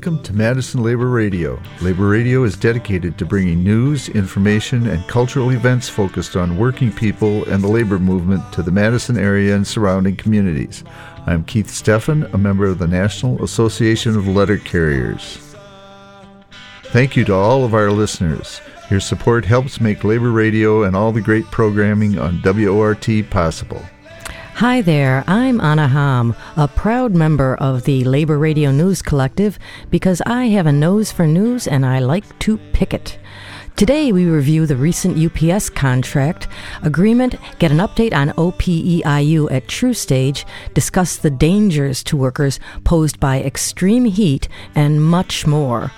Welcome to Madison Labor Radio. Labor Radio is dedicated to bringing news, information, and cultural events focused on working people and the labor movement to the Madison area and surrounding communities. I'm Keith Steffen, a member of the National Association of Letter Carriers. Thank you to all of our listeners. Your support helps make Labor Radio and all the great programming on WORT possible. Hi there, I'm Anna Ham, a proud member of the Labor Radio News Collective because I have a nose for news and I like to pick it. Today, we review the recent UPS contract agreement, get an update on OPEIU at TruStage, discuss the dangers to workers posed by extreme heat, and much more.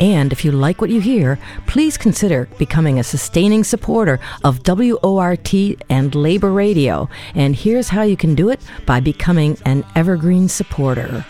And if you like what you hear, please consider becoming a sustaining supporter of WORT and Labor Radio. And here's how you can do it by becoming an Evergreen supporter.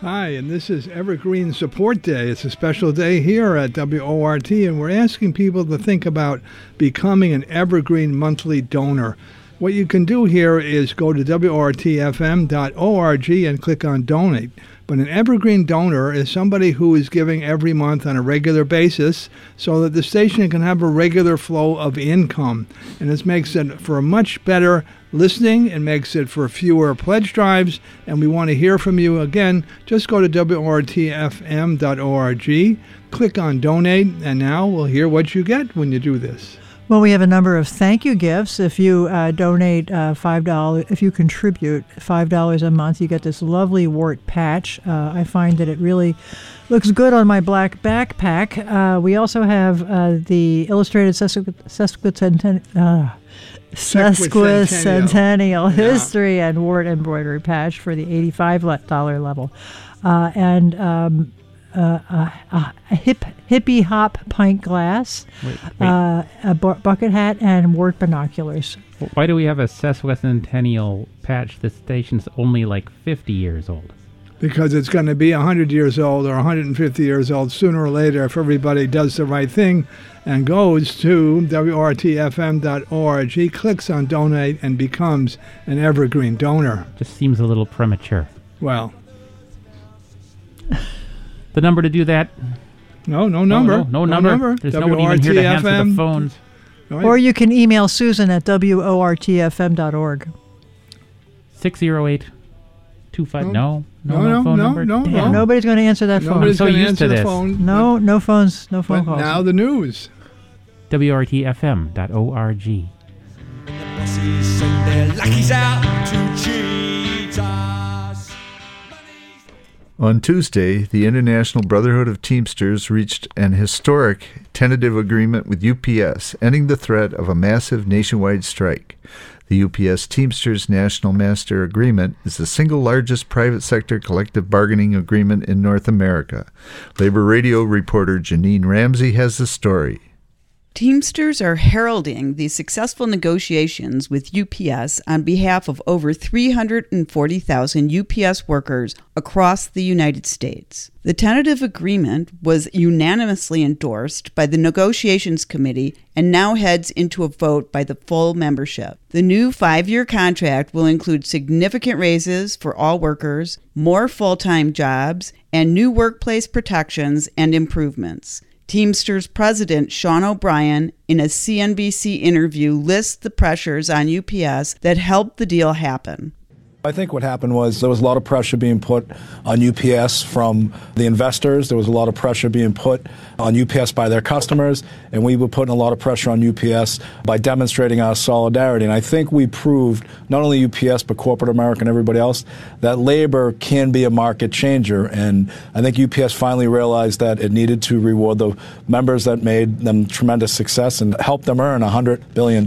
Hi, and this is Evergreen Support Day. It's a special day here at WORT, and we're asking people to think about becoming an Evergreen monthly donor. What you can do here is go to WORTFM.org and click on Donate. But an evergreen donor is somebody who is giving every month on a regular basis so that the station can have a regular flow of income. And this makes it for a much better listening. It makes it for fewer pledge drives. And we want to hear from you again. Just go to WORTFM.org, click on Donate, and now we'll hear what you get when you do this. Well, we have a number of thank you gifts. If you uh, donate uh, five dollars, if you contribute five dollars a month, you get this lovely wart patch. Uh, I find that it really looks good on my black backpack. Uh, we also have uh, the illustrated sesquicentennial. Uh, sesquicentennial history and wart embroidery patch for the eighty-five dollar level, and um, uh, a, a, hip hippie hop pint glass, wait, wait. Uh, a bu- bucket hat, and wart binoculars. Why do we have a sesquicentennial patch? The station's only like 50 years old. Because it's going to be 100 years old or 150 years old sooner or later if everybody does the right thing and goes to WORTFM.org, clicks on donate, and becomes an evergreen donor. Just seems a little premature. Well, the number to do that? No, no oh, number. No, no, no, no number. number. There's W-R-T-F-M. nobody even here to answer the phones. Or you can email Susan at wortfm.org. 608 25. No, no, no, no, phone no, number. No, Damn, no. Nobody's going to answer that phone. Nobody's I'm so used to this. Phone, no, no phones, no phone calls. Now the news. WRTFM.org. On Tuesday, the International Brotherhood of Teamsters reached an historic tentative agreement with UPS, ending the threat of a massive nationwide strike. The UPS Teamsters National Master Agreement is the single largest private sector collective bargaining agreement in North America. Labor Radio reporter Janine Ramsey has the story. Teamsters are heralding the successful negotiations with UPS on behalf of over 340,000 UPS workers across the United States. The tentative agreement was unanimously endorsed by the negotiations committee and now heads into a vote by the full membership. The new five year contract will include significant raises for all workers, more full time jobs, and new workplace protections and improvements. Teamsters president Sean O'Brien, in a CNBC interview, lists the pressures on UPS that helped the deal happen. I think what happened was there was a lot of pressure being put on UPS from the investors. There was a lot of pressure being put on UPS by their customers, and we were putting a lot of pressure on UPS by demonstrating our solidarity. And I think we proved, not only UPS, but corporate America and everybody else, that labor can be a market changer. And I think UPS finally realized that it needed to reward the members that made them tremendous success and help them earn $100 billion.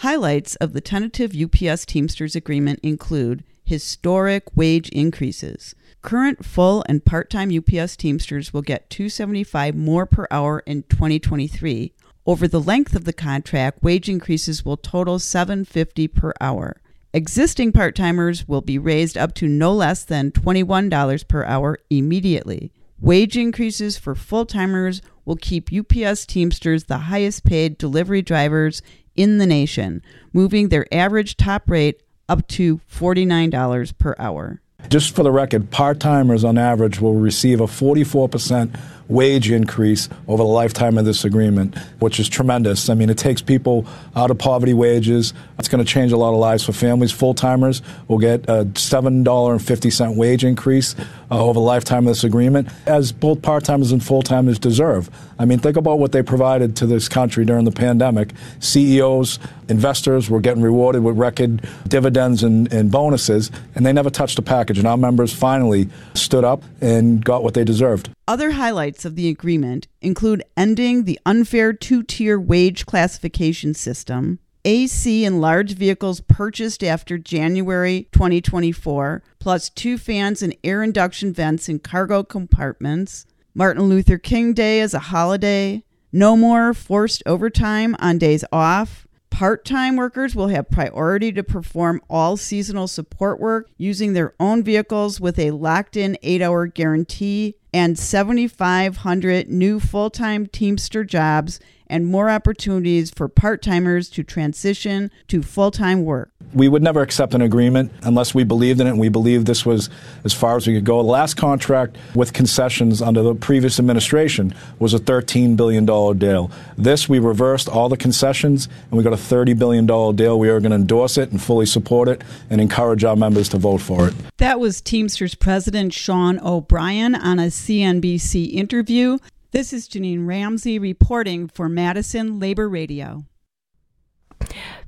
Highlights of the tentative UPS Teamsters agreement include historic wage increases. Current full and part-time UPS Teamsters will get 275 more per hour in 2023. Over the length of the contract, wage increases will total 750 per hour. Existing part-timers will be raised up to no less than $21 per hour immediately. Wage increases for full-timers will keep UPS Teamsters the highest paid delivery drivers in the nation, moving their average top rate up to $49 per hour. Just for the record, part timers on average will receive a 44% wage increase over the lifetime of this agreement, which is tremendous. I mean, it takes people out of poverty wages. It's going to change a lot of lives for families. Full timers will get a $7.50 wage increase uh, over the lifetime of this agreement, as both part timers and full timers deserve. I mean, think about what they provided to this country during the pandemic. CEOs, investors were getting rewarded with record dividends and, and bonuses, and they never touched a package. And our members finally stood up and got what they deserved. Other highlights of the agreement include ending the unfair two tier wage classification system, AC and large vehicles purchased after January 2024, plus two fans and air induction vents in cargo compartments, Martin Luther King Day as a holiday, no more forced overtime on days off. Part time workers will have priority to perform all seasonal support work using their own vehicles with a locked in eight hour guarantee and 7,500 new full time Teamster jobs and more opportunities for part timers to transition to full time work. We would never accept an agreement unless we believed in it and we believed this was as far as we could go. The last contract with concessions under the previous administration was a $13 billion deal. This, we reversed all the concessions and we got a $30 billion deal. We are going to endorse it and fully support it and encourage our members to vote for it. That was Teamsters President Sean O'Brien on a CNBC interview. This is Janine Ramsey reporting for Madison Labor Radio.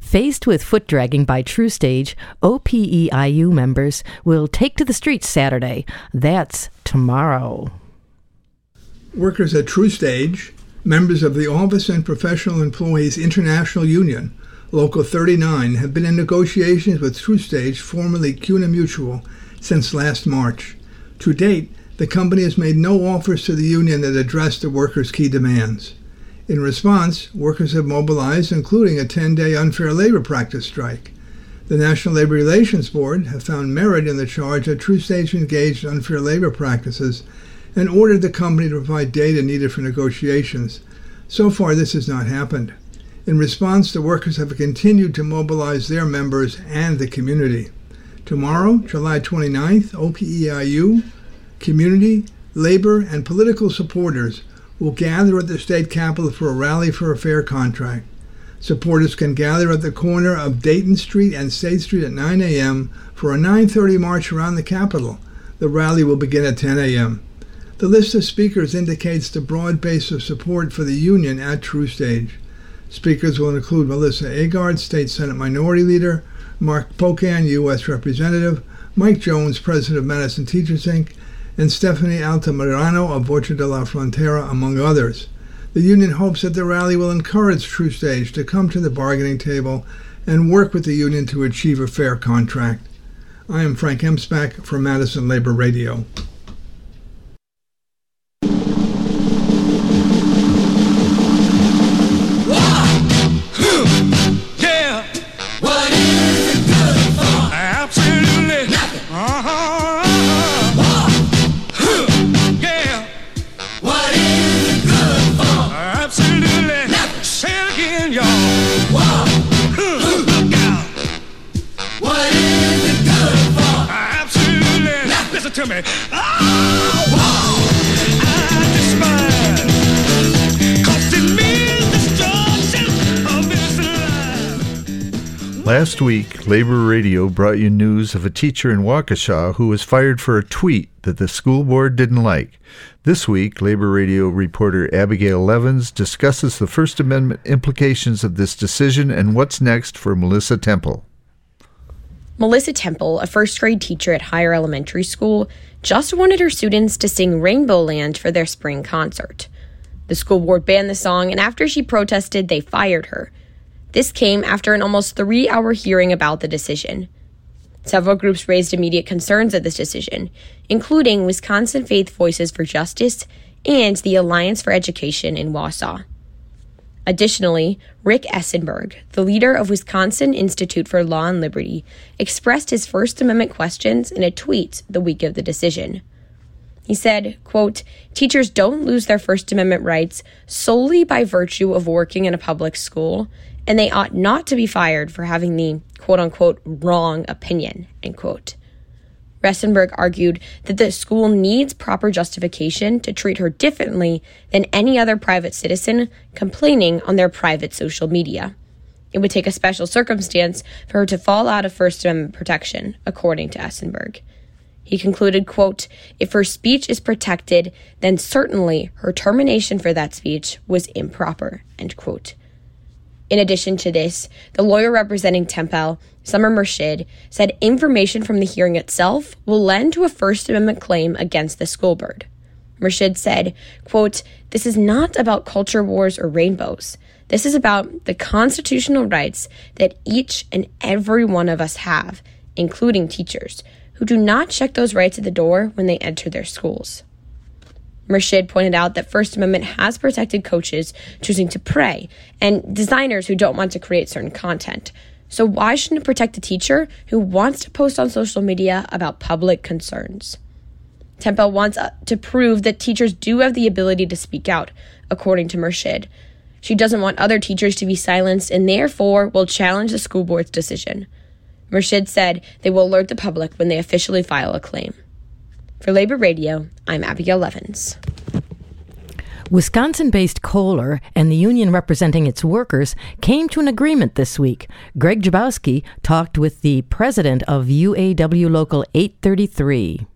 Faced with foot dragging by TruStage, OPEIU members will take to the streets Saturday. That's tomorrow. Workers at TruStage, members of the Office and Professional Employees International Union, Local 39, have been in negotiations with TruStage, formerly CUNA Mutual, since last March. To date, the company has made no offers to the union that address the workers' key demands. In response, workers have mobilized, including a 10 day unfair labor practice strike. The National Labor Relations Board have found merit in the charge that TruStage engaged in unfair labor practices and ordered the company to provide data needed for negotiations. So far, this has not happened. In response, the workers have continued to mobilize their members and the community. Tomorrow, July 29th, OPEIU, community, labor, and political supporters will gather at the state capitol for a rally for a fair contract. Supporters can gather at the corner of Dayton Street and State Street at 9 a.m. for a 9:30 march around the Capitol. The rally will begin at 10 a.m. The list of speakers indicates the broad base of support for the union at TruStage. Speakers will include Melissa Agard, State Senate Minority Leader, Mark Pocan, U.S. Representative, Mike Jones, President of Madison Teachers Inc., and Stephanie Altamirano of Voces de la Frontera, among others. The union hopes that the rally will encourage TruStage to come to the bargaining table and work with the union to achieve a fair contract. I am Frank Emspak for Madison Labor Radio. Last week, Labor Radio brought you news of a teacher in Waukesha who was fired for a tweet that the school board didn't like. This week, Labor Radio reporter Abigail Levins discusses the First Amendment implications of this decision and what's next for Melissa Tempel. Melissa Tempel, a first grade teacher at Heyer Elementary School, just wanted her students to sing Rainbowland for their spring concert. The school board banned the song, and after she protested, they fired her. This came after an almost three hour hearing about the decision. Several groups raised immediate concerns at this decision, including Wisconsin Faith Voices for Justice and the Alliance for Education in Wausau. Additionally, Rick Esenberg, the leader of Wisconsin Institute for Law and Liberty, expressed his First Amendment questions in a tweet the week of the decision. He said, quote, Teachers don't lose their First Amendment rights solely by virtue of working in a public school, and they ought not to be fired for having the quote unquote wrong opinion, end quote. Esenberg argued that the school needs proper justification to treat her differently than any other private citizen complaining on their private social media. It would take a special circumstance for her to fall out of First Amendment protection, according to Esenberg. He concluded, quote, if her speech is protected, then certainly her termination for that speech was improper, end quote. In addition to this, the lawyer representing Tempel, Summer Murshid, said information from the hearing itself will lend to a First Amendment claim against the school board. Murshid said, quote, This is not about culture wars or rainbows. This is about the constitutional rights that each and every one of us have, including teachers, who do not check those rights at the door when they enter their schools. Murshid pointed out that First Amendment has protected coaches choosing to pray and designers who don't want to create certain content. So why shouldn't it protect a teacher who wants to post on social media about public concerns? Tempel wants uh, to prove that teachers do have the ability to speak out, according to Murshid. She doesn't want other teachers to be silenced and therefore will challenge the school board's decision. Murshid said they will alert the public when they officially file a claim. For Labor Radio, I'm Abigail Levins. Wisconsin based Kohler and the union representing its workers came to an agreement this week. Greg Jabowski talked with the president of UAW Local 833.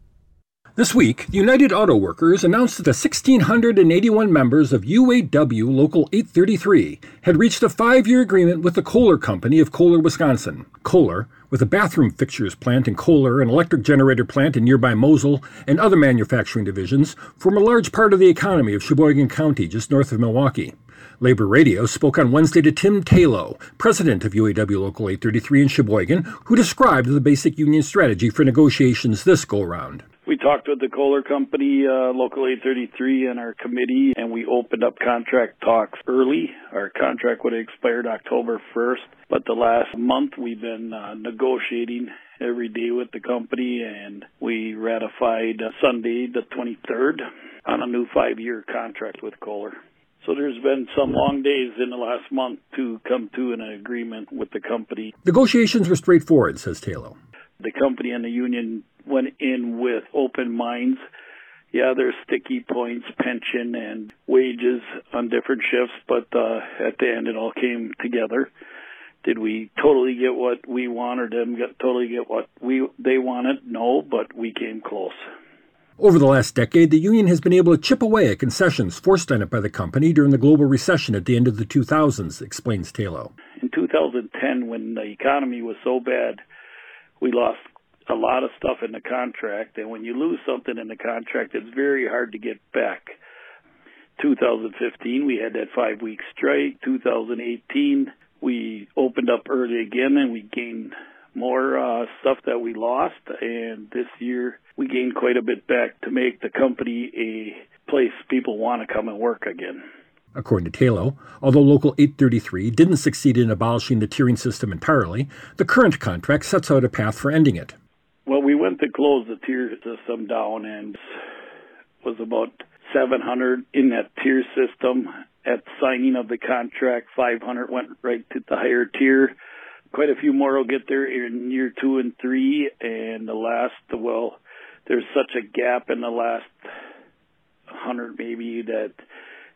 This week, the United Auto Workers announced that the 1,681 members of UAW Local 833 had reached a five year agreement with the Kohler Company of Kohler, Wisconsin. Kohler, with a bathroom fixtures plant in Kohler, an electric generator plant in nearby Mosel, and other manufacturing divisions, form a large part of the economy of Sheboygan County, just north of Milwaukee. Labor Radio spoke on Wednesday to Tim Tayloe, president of UAW Local 833 in Sheboygan, who described the basic union strategy for negotiations this go round. Talked with the Kohler Company, uh, Local 833, and our committee, and we opened up contract talks early. Our contract would have expired October 1st, but the last month we've been uh, negotiating every day with the company, and we ratified uh, Sunday, the 23rd, on a new five-year contract with Kohler. So there's been some long days in the last month to come to an agreement with the company. Negotiations were straightforward, says Tayloe. The company and the union went in with open minds. Yeah, there's sticky points, pension and wages on different shifts, but uh, at the end it all came together. Did we totally get what we wanted? Them get totally get what we they wanted? No, but we came close. Over the last decade, the union has been able to chip away at concessions forced on it by the company during the global recession at the end of the 2000s, explains Tayloe. In 2010, when the economy was so bad, we lost a lot of stuff in the contract, and when you lose something in the contract, it's very hard to get back. 2015, we had that five week strike. 2018, we opened up early again and we gained more uh, stuff that we lost. And this year, we gained quite a bit back to make the company a place people want to come and work again. According to Tayloe, although Local 833 didn't succeed in abolishing the tiering system entirely, the current contract sets out a path for ending it. Well, we went to close the tier system down and was about 700 in that tier system. At signing of the contract, 500 went right to the higher tier. Quite a few more will get there in year two and three, and the last, well, there's such a gap in the last 100 maybe that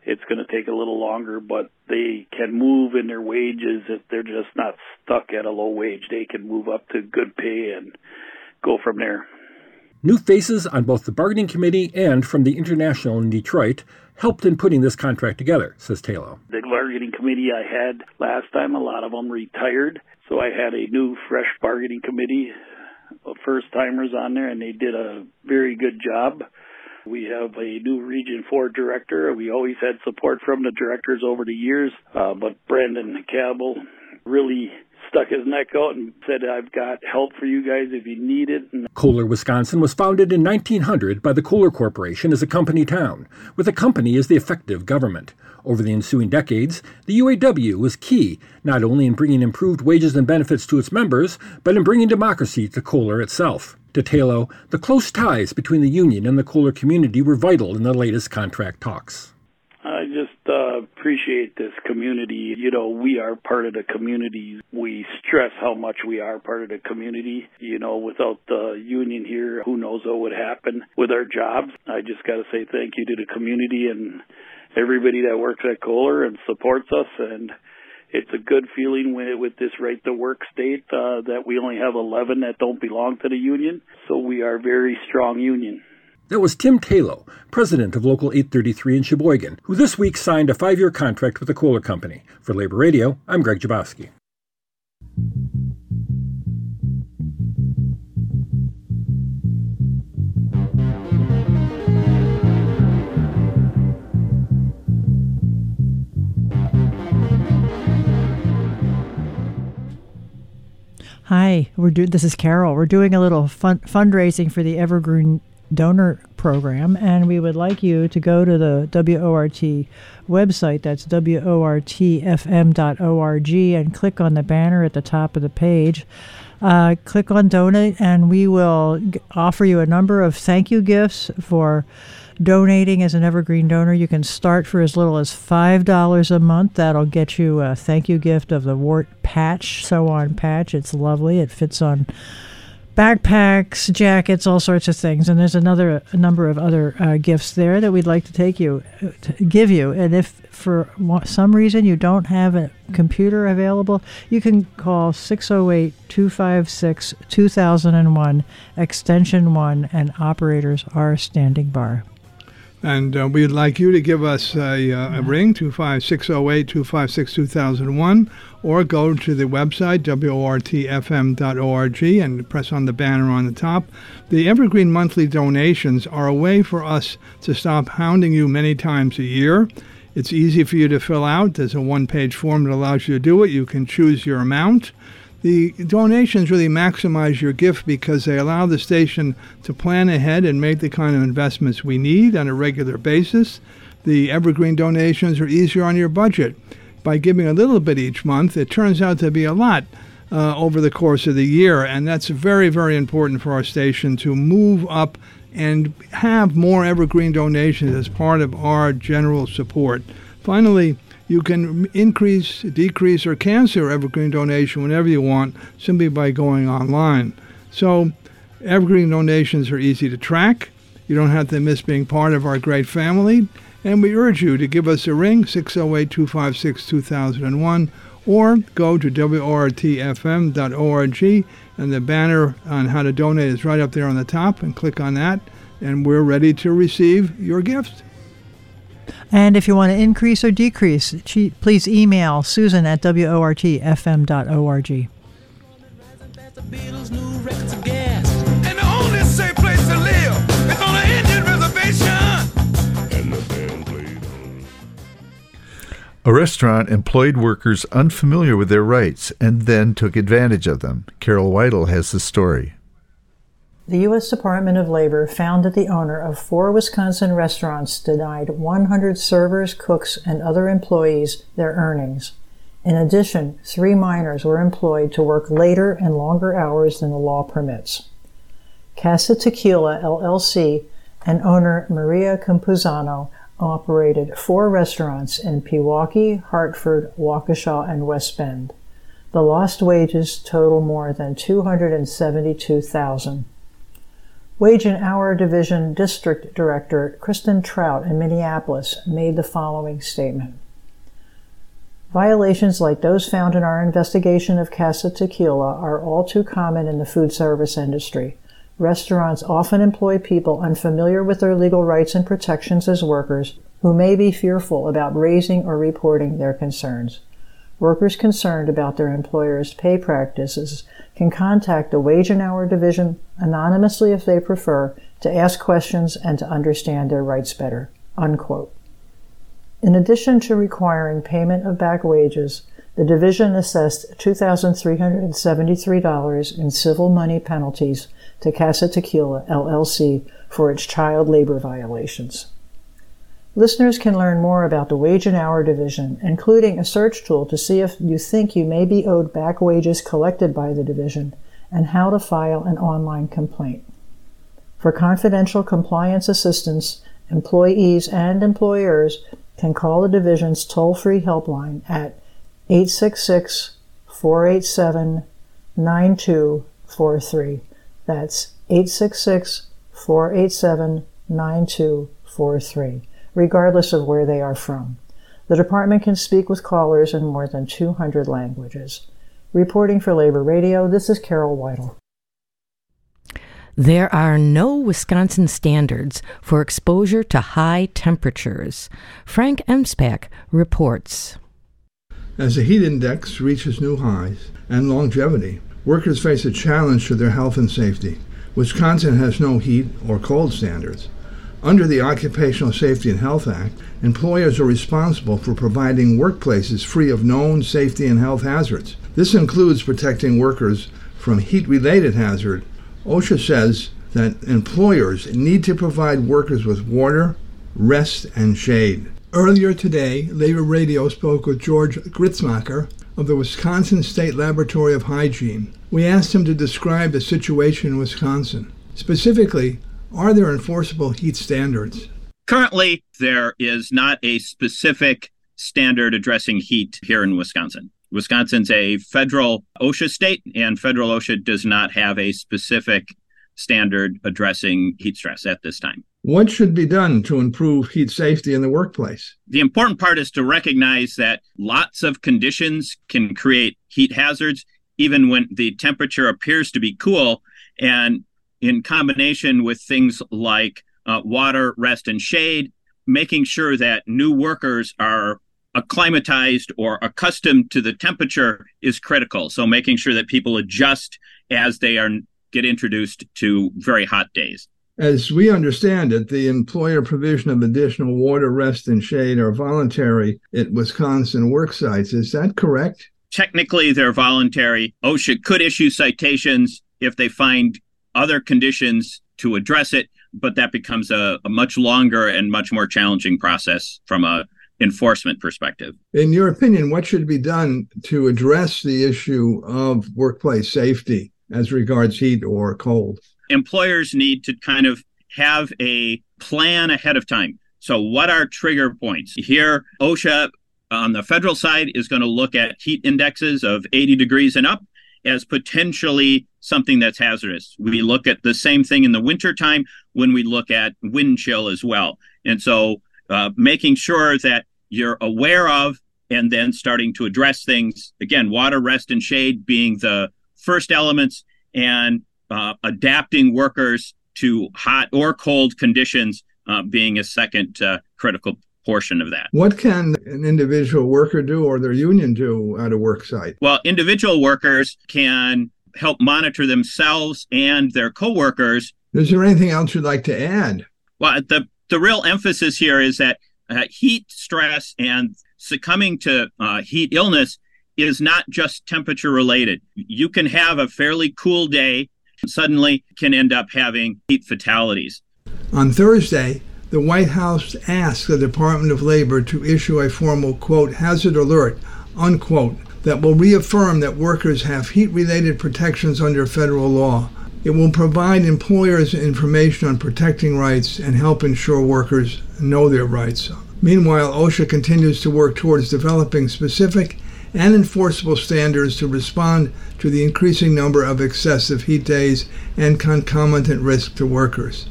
it's going to take a little longer, but they can move in their wages if they're just not stuck at a low wage. They can move up to good pay and go from there. New faces on both the bargaining committee and from the International in Detroit helped in putting this contract together, says Tayloe. The bargaining committee I had last time, a lot of them retired, so I had a new, fresh bargaining committee first timers on there, and they did a very good job. We have a new Region 4 director. We always had support from the directors over the years, uh, but Brandon Campbell really stuck his neck out and said, I've got help for you guys if you need it. Kohler, Wisconsin was founded in 1900 by the Kohler Corporation as a company town, with the company as the effective government. Over the ensuing decades, the UAW was key not only in bringing improved wages and benefits to its members, but in bringing democracy to Kohler itself. To Tayloe, the close ties between the union and the Kohler community were vital in the latest contract talks. I just uh, appreciate this community. You know, we are part of the community. We stress how much we are part of the community. You know, without the union here, who knows what would happen with our jobs. I just got to say thank you to the community and everybody that works at Kohler and supports us and it's a good feeling with, with this right to work state uh, that we only have 11 that don't belong to the union. So we are a very strong union. That was Tim Tayloe, president of Local 833 in Sheboygan, who this week signed a five year contract with the Kohler Company. For Labor Radio, I'm Greg Jabowski. Hi, we're do- this is Carol. We're doing a little fun- fundraising for the Evergreen Donor Program, and we would like you to go to the WORT website. That's WORTFM.org and click on the banner at the top of the page. Uh, click on donate, and we will g- offer you a number of thank you gifts for donating as an evergreen donor. You can start for as little as $5 a month. That'll get you a thank you gift of the Wart patch, sew on patch. It's lovely. It fits on backpacks, jackets, all sorts of things. And there's another a number of other uh, gifts there that we'd like to take you, to give you. And if for some reason you don't have a computer available, you can call 608 256 2001, extension 1, and operators are standing by. And uh, we'd like you to give us a, uh, a ring, 25608 256 2001, or go to the website, WORTFM.org, and press on the banner on the top. The Evergreen monthly donations are a way for us to stop hounding you many times a year. It's easy for you to fill out. There's a one page form that allows you to do it. You can choose your amount. The donations really maximize your gift because they allow the station to plan ahead and make the kind of investments we need on a regular basis. The evergreen donations are easier on your budget. By giving a little bit each month, it turns out to be a lot uh, over the course of the year, and that's very, very important for our station to move up and have more evergreen donations as part of our general support. Finally, you can increase, decrease, or cancel your Evergreen donation whenever you want simply by going online. So, Evergreen donations are easy to track. You don't have to miss being part of our great family. And we urge you to give us a ring, 608 256 2001, or go to WORTFM.org, and the banner on how to donate is right up there on the top, and click on that, and we're ready to receive your gift. And if you want to increase or decrease, please email Susan at WORTFM.org. And the only safe place to live is on an Indian reservation. And the band played on. A restaurant employed workers unfamiliar with their rights and then took advantage of them. Carol Weidel has the story. The U.S. Department of Labor found that the owner of four Wisconsin restaurants denied 100 servers, cooks, and other employees their earnings. In addition, three minors were employed to work later and longer hours than the law permits. Casa Tequila LLC and owner Maria Campuzano operated four restaurants in Pewaukee, Hartford, Waukesha, and West Bend. The lost wages total more than 272,000. Wage and Hour Division District Director Kristen Trout in Minneapolis made the following statement. Violations like those found in our investigation of Casa Tequila are all too common in the food service industry. Restaurants often employ people unfamiliar with their legal rights and protections as workers who may be fearful about raising or reporting their concerns. Workers concerned about their employer's pay practices can contact the Wage and Hour Division anonymously if they prefer to ask questions and to understand their rights better. Unquote. In addition to requiring payment of back wages, the division assessed $2,373 in civil money penalties to Casa Tequila LLC for its child labor violations. Listeners can learn more about the Wage and Hour Division, including a search tool to see if you think you may be owed back wages collected by the division and how to file an online complaint. For confidential compliance assistance, employees and employers can call the division's toll free helpline at 866 487 9243. That's 866 487 9243, regardless of where they are from. The department can speak with callers in more than 200 languages. Reporting for Labor Radio, this is Carol Weidel. There are no Wisconsin standards for exposure to high temperatures. Frank Emspak reports. As the heat index reaches new highs and longevity, workers face a challenge to their health and safety. Wisconsin has no heat or cold standards. Under the Occupational Safety and Health Act, employers are responsible for providing workplaces free of known safety and health hazards. This includes protecting workers from heat related hazard. OSHA says that employers need to provide workers with water, rest, and shade. Earlier today, Labor Radio spoke with George Gruetzmacher of the Wisconsin State Laboratory of Hygiene. We asked him to describe the situation in Wisconsin. Specifically, are there enforceable heat standards? Currently, there is not a specific standard addressing heat here in Wisconsin. Wisconsin's a federal OSHA state, and federal OSHA does not have a specific standard addressing heat stress at this time. What should be done to improve heat safety in the workplace? The important part is to recognize that lots of conditions can create heat hazards, even when the temperature appears to be cool. And in combination with things like uh, water, rest, and shade, making sure that new workers are acclimatized or accustomed to the temperature is critical. So making sure that people adjust as they are get introduced to very hot days. As we understand it, the employer provision of additional water, rest, and shade are voluntary at Wisconsin work sites. Is that correct? Technically, they're voluntary. OSHA could issue citations if they find other conditions to address it, but that becomes a, a much longer and much more challenging process from a enforcement perspective. In your opinion, what should be done to address the issue of workplace safety as regards heat or cold? Employers need to kind of have a plan ahead of time. So, what are trigger points? Here, OSHA on the federal side is going to look at heat indexes of 80 degrees and up as potentially something that's hazardous. We look at the same thing in the wintertime when we look at wind chill as well. And so uh, making sure that you're aware of and then starting to address things again water rest and shade being the first elements and uh, adapting workers to hot or cold conditions uh, being a second uh, critical portion of that. What can an individual worker do or their union do at a work site? Well, individual workers can help monitor themselves and their coworkers. Is there anything else you'd like to add? Well, the the real emphasis here is that uh, heat stress and succumbing to uh, heat illness is not just temperature related. You can have a fairly cool day, suddenly can end up having heat fatalities. On Thursday, the White House asked the Department of Labor to issue a formal, quote, hazard alert, unquote, that will reaffirm that workers have heat related protections under federal law. It will provide employers information on protecting rights and help ensure workers know their rights. Meanwhile, OSHA continues to work towards developing specific and enforceable standards to respond to the increasing number of excessive heat days and concomitant risk to workers.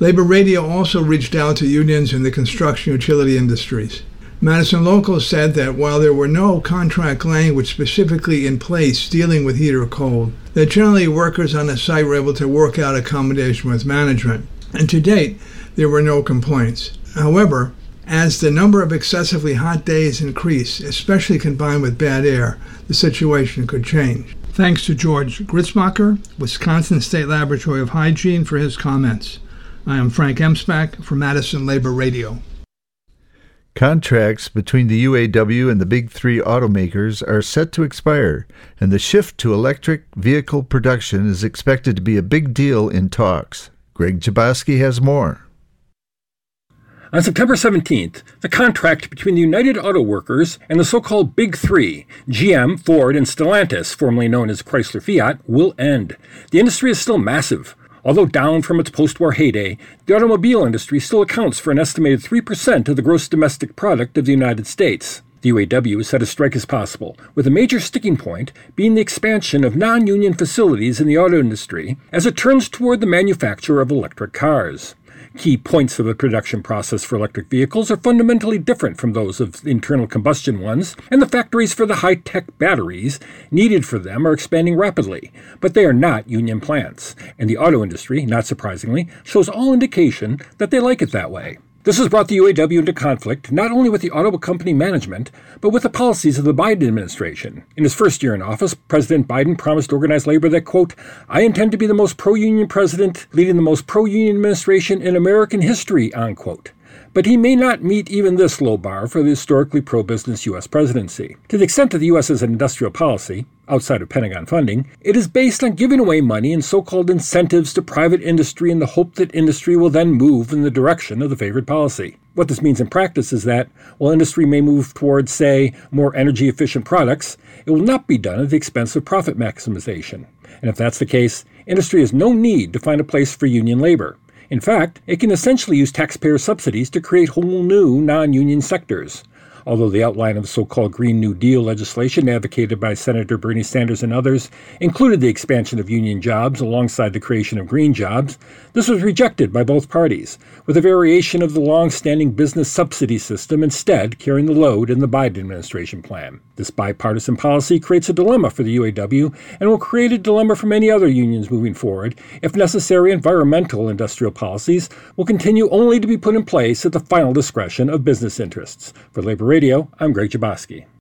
Labor Radio also reached out to unions in the construction utility industries. Madison Local said that while there were no contract language specifically in place dealing with heat or cold, that generally workers on the site were able to work out accommodation with management. And to date, there were no complaints. However, as the number of excessively hot days increase, especially combined with bad air, the situation could change. Thanks to George Gruetzmacher, Wisconsin State Laboratory of Hygiene, for his comments. I am Frank Emspak for Madison Labor Radio. Contracts between the UAW and the big three automakers are set to expire, and the shift to electric vehicle production is expected to be a big deal in talks. Greg Jaboski has more. On September 17th, the contract between the United Auto Workers and the so called Big Three, GM, Ford, and Stellantis, formerly known as Chrysler Fiat, will end. The industry is still massive. Although down from its post war heyday, the automobile industry still accounts for an estimated 3% of the gross domestic product of the United States. The UAW said a strike is possible, with a major sticking point being the expansion of non union facilities in the auto industry as it turns toward the manufacture of electric cars. Key points of the production process for electric vehicles are fundamentally different from those of internal combustion ones, and the factories for the high tech batteries needed for them are expanding rapidly. But they are not union plants, and the auto industry, not surprisingly, shows all indication that they like it that way. This has brought the UAW into conflict not only with the auto company management, but with the policies of the Biden administration. In his first year in office, President Biden promised organized labor that, quote, I intend to be the most pro union president leading the most pro union administration in American history, unquote but he may not meet even this low bar for the historically pro business U.S. presidency. To the extent that the U.S. has an industrial policy, outside of Pentagon funding, it is based on giving away money and so called incentives to private industry in the hope that industry will then move in the direction of the favored policy. What this means in practice is that while industry may move towards, say, more energy efficient products, it will not be done at the expense of profit maximization. And if that's the case, industry has no need to find a place for union labor. In fact, it can essentially use taxpayer subsidies to create whole new non union sectors. Although the outline of the so called Green New Deal legislation advocated by Senator Bernie Sanders and others included the expansion of union jobs alongside the creation of green jobs, this was rejected by both parties, with a variation of the long standing business subsidy system instead carrying the load in the Biden administration plan. This bipartisan policy creates a dilemma for the UAW and will create a dilemma for many other unions moving forward if necessary environmental industrial policies will continue only to be put in place at the final discretion of business interests. For Labor Radio, I'm Greg Jaboski.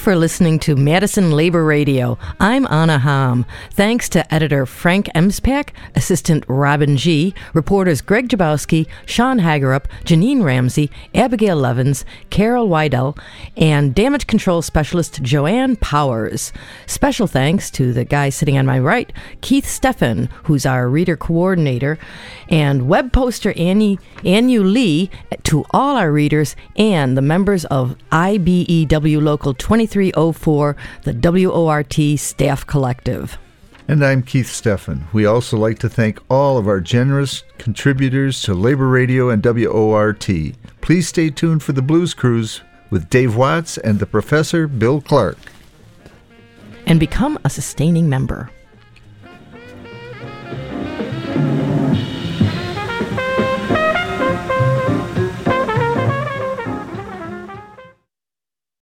For listening to Madison Labor Radio. I'm Anna Hom. Thanks to editor Frank Emspak, assistant Robin G., reporters Greg Jabowski, Sean Hagerup, Janine Ramsey, Abigail Levins, Carol Weidel, and damage control specialist Joanne Powers. Special thanks to the guy sitting on my right, Keith Steffen, who's our reader coordinator, and web poster Annie Anu Lee, to all our readers and the members of IBEW Local 2304, the WORT Staff Collective. And I'm Keith Steffen. We also like to thank all of our generous contributors to Labor Radio and WORT. Please stay tuned for the Blues Cruise with Dave Watts and the Professor Bill Clark. And become a sustaining member.